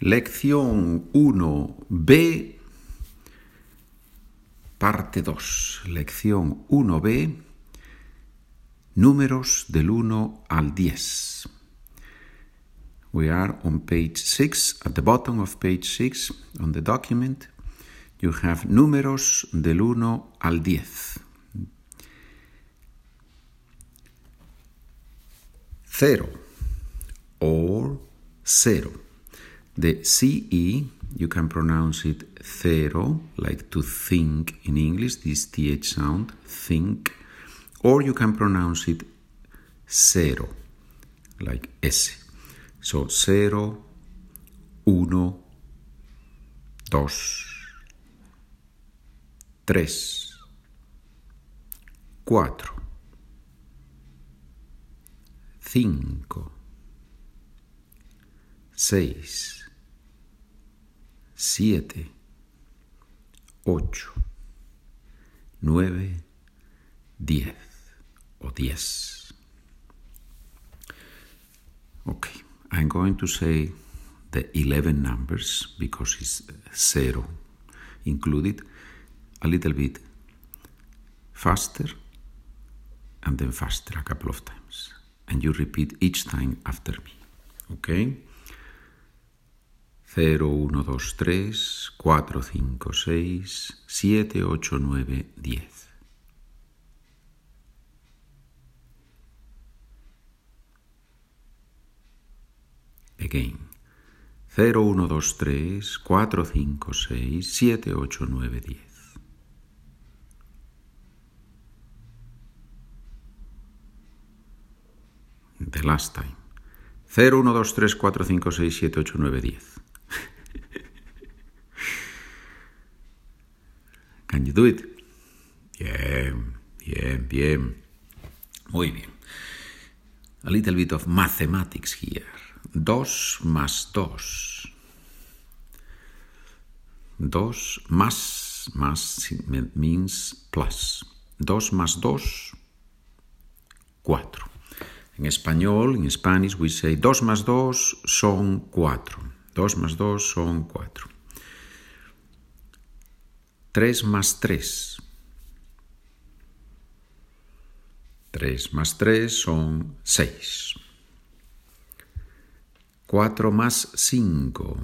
Lección 1b, parte 2. Lección 1b, números del 1 al 10. We are on page 6, at the bottom of page 6 on the document. You have números del 1 al 10. 0 or 0. The CE, you can pronounce it cero, like to think in English, this TH sound, think, or you can pronounce it zero, like S. So cero, uno, dos, tres, cuatro, cinco, seis, siete, ocho, nueve, diez o diez. Okay, I'm going to say the 11 numbers because it's zero included a little bit faster and then faster a couple of times. And you repeat each time after me. Okay? 0, 1, 2, 3, 4, 5, 6, 7, 8, 9, 10. Again. 0, 1, 2, 3, 4, 5, 6, 7, 8, 9, 10. The last time. 0, 1, 2, 3, 4, 5, 6, 7, 8, 9, 10. Can you do it? Bien, bien, bien. Muy bien. A little bit of mathematics here. Dos más dos. Dos más, más means plus. Dos más dos, cuatro. En español, en Spanish, we say dos más dos son cuatro. Dos más dos son cuatro. 3 más 3. 3 más 3 son 6. 4 más 5.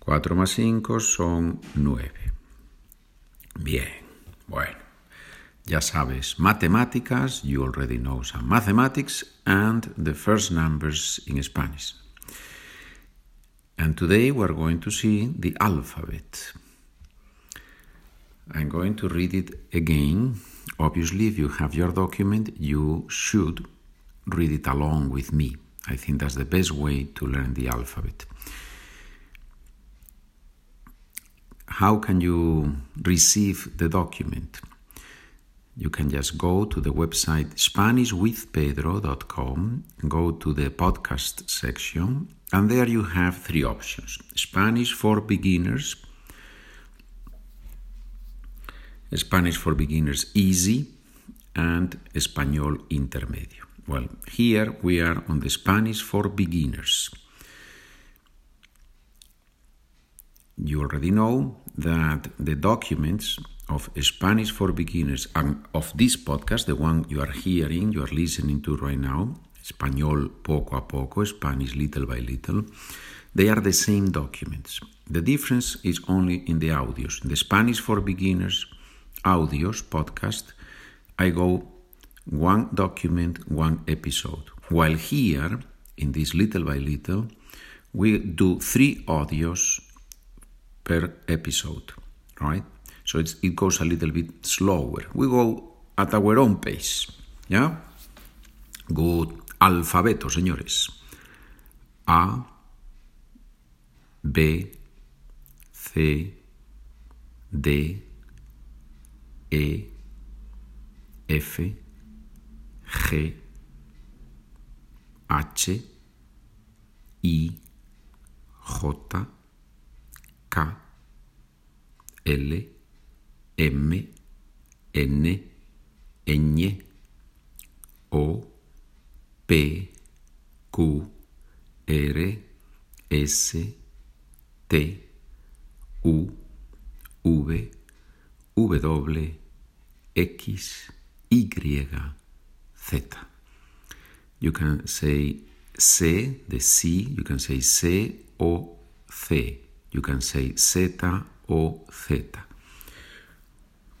4 más 5 son 9. Bien, bueno. Ya sabes, matemáticas, you already know some mathematics and the first numbers in Spanish. And today we're going to see the alphabet. I'm going to read it again. Obviously, if you have your document, you should read it along with me. I think that's the best way to learn the alphabet. How can you receive the document? You can just go to the website SpanishWithPedro.com, go to the podcast section, and there you have three options Spanish for beginners, Spanish for beginners easy, and Español intermedio. Well, here we are on the Spanish for beginners. You already know that the documents of Spanish for beginners and of this podcast, the one you are hearing, you are listening to right now, Español poco a poco, Spanish little by little, they are the same documents. The difference is only in the audios. In the Spanish for beginners audios podcast, I go one document, one episode. While here, in this little by little, we do three audios per episode, right? So it goes a little bit slower. We go at our own pace, yeah? Good. Alfabeto, señores. A, B, C, D, E, F, G, H, I, J, K, L, M, N, Ñ, O, P, Q, R S T U V W X Y Z. You can say C, the C, you can say C o C. You can say Z o Z.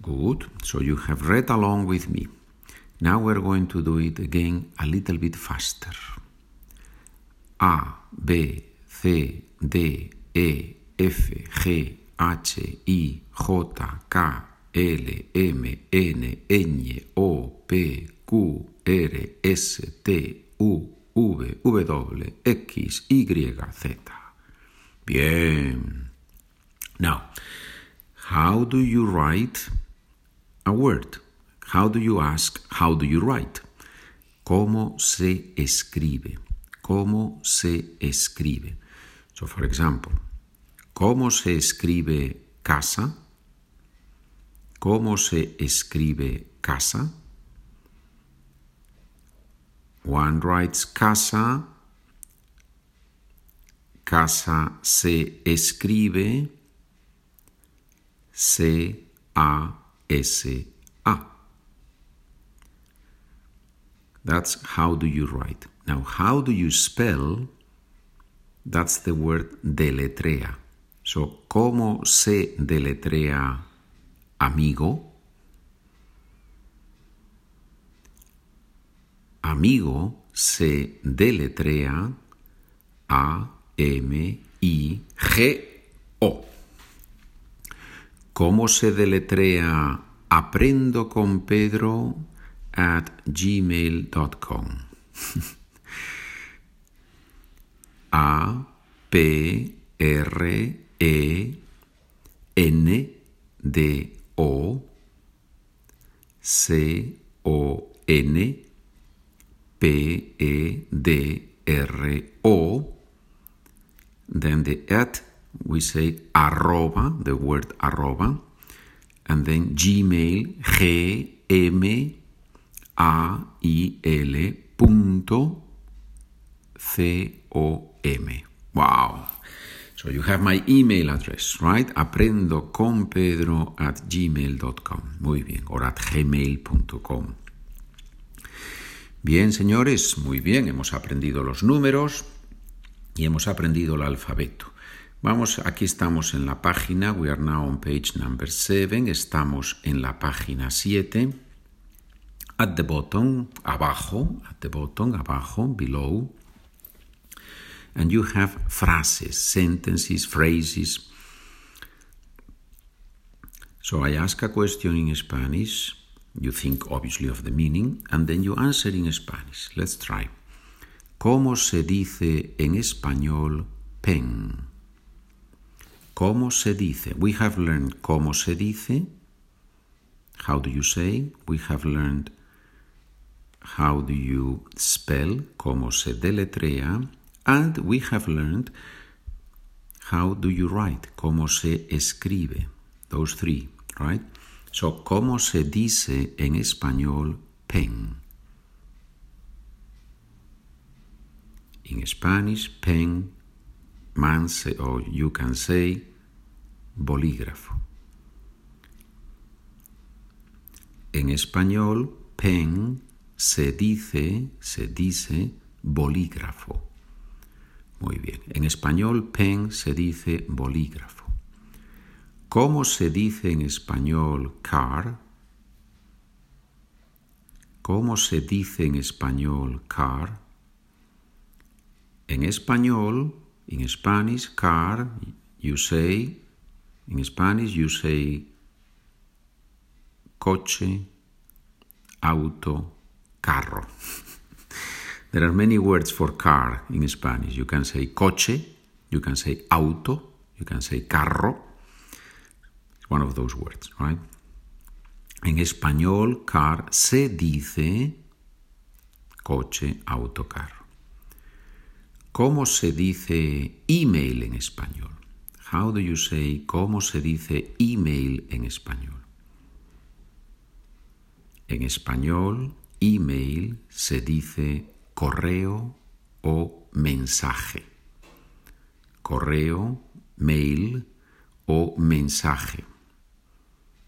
Good. So you have read along with me. Now we're going to do it again a little bit faster. A, B, C, D, E, F, G, H, I, J, K, L, M, N, Ñ, O, P, Q, R, S, T, U, V, W, X, Y, Z. Bien. Now, how do you write a word? How do you ask? How do you write? ¿Cómo se escribe? ¿Cómo se escribe? So, for example, ¿cómo se escribe casa? ¿Cómo se escribe casa? One writes casa. Casa se escribe C-A-S-A. That's how do you write. Now, how do you spell? That's the word deletrea. So, ¿cómo se deletrea amigo? Amigo se deletrea A-M-I-G-O. ¿Cómo se deletrea aprendo con Pedro at gmail.com? A P R E N D O C O N P E D R O then the at we say arroba the word arroba and then gmail g m a i l punto c o m wow. So you have my email address right aprendo con pedro at gmail.com muy bien or at gmail.com Bien, señores, muy bien, hemos aprendido los números y hemos aprendido el alfabeto. Vamos, aquí estamos en la página, we are now on page number 7, estamos en la página 7. At the bottom, abajo, at the bottom, abajo, below. And you have phrases, sentences, phrases. So I ask a question in Spanish. You think obviously of the meaning, and then you answer in Spanish. Let's try. ¿Cómo se dice en español pen? ¿Cómo se dice? We have learned cómo se dice. How do you say? We have learned how do you spell, cómo se deletrea. And we have learned how do you write, cómo se escribe. Those three, right? So, ¿cómo se dice en español pen? In Spanish, pen, man or you can say bolígrafo. En español, pen se dice, se dice bolígrafo. Muy bien. En español, pen se dice bolígrafo. ¿Cómo se dice en español car? ¿Cómo se dice en español car? En español, in Spanish, car, you say, in Spanish, you say coche, auto, carro. there are many words for car in Spanish. You can say coche, you can say auto, you can say carro. one of those words, right? En español, car se dice coche, autocarro. ¿Cómo se dice email en español? How do you say cómo se dice email en español? En español, email se dice correo o mensaje. Correo, mail o mensaje.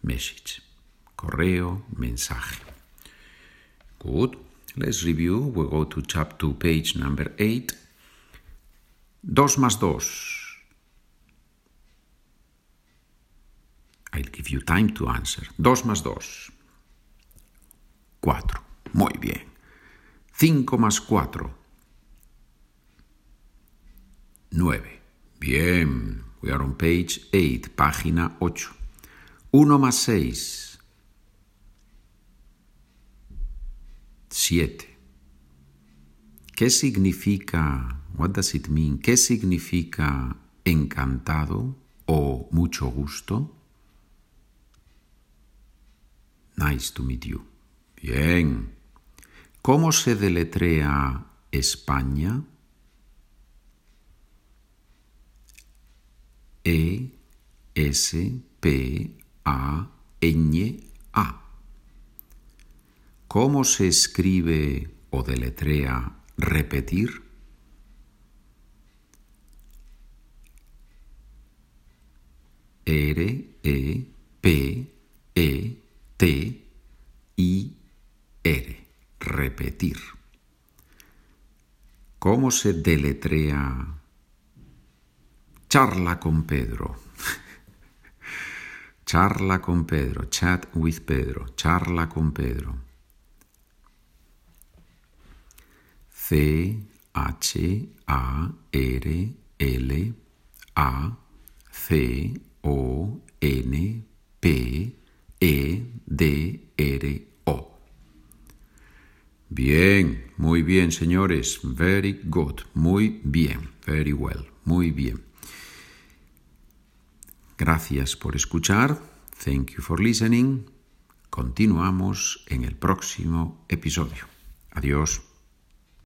Message. Correo, mensaje. Good. Let's review. We'll go to chapter page number 8. Dos más dos. I'll give you time to answer. Dos más dos. Cuatro. Muy bien. Cinco más cuatro. Nueve. Bien. We are on page 8, página 8. Uno más seis. Siete. ¿Qué significa, what does it mean? ¿Qué significa encantado o mucho gusto? Nice to meet you. Bien. ¿Cómo se deletrea España? E S P A N A. ¿Cómo se escribe o deletrea repetir? R E P E T I R. Repetir. ¿Cómo se deletrea charla con Pedro? charla con Pedro. Chat with Pedro. Charla con Pedro. C H A R L A C O N P E D R O. Bien, muy bien, señores. Very good. Muy bien. Very well. Muy bien. Gracias por escuchar. Thank you for listening. Continuamos en el próximo episodio. Adiós.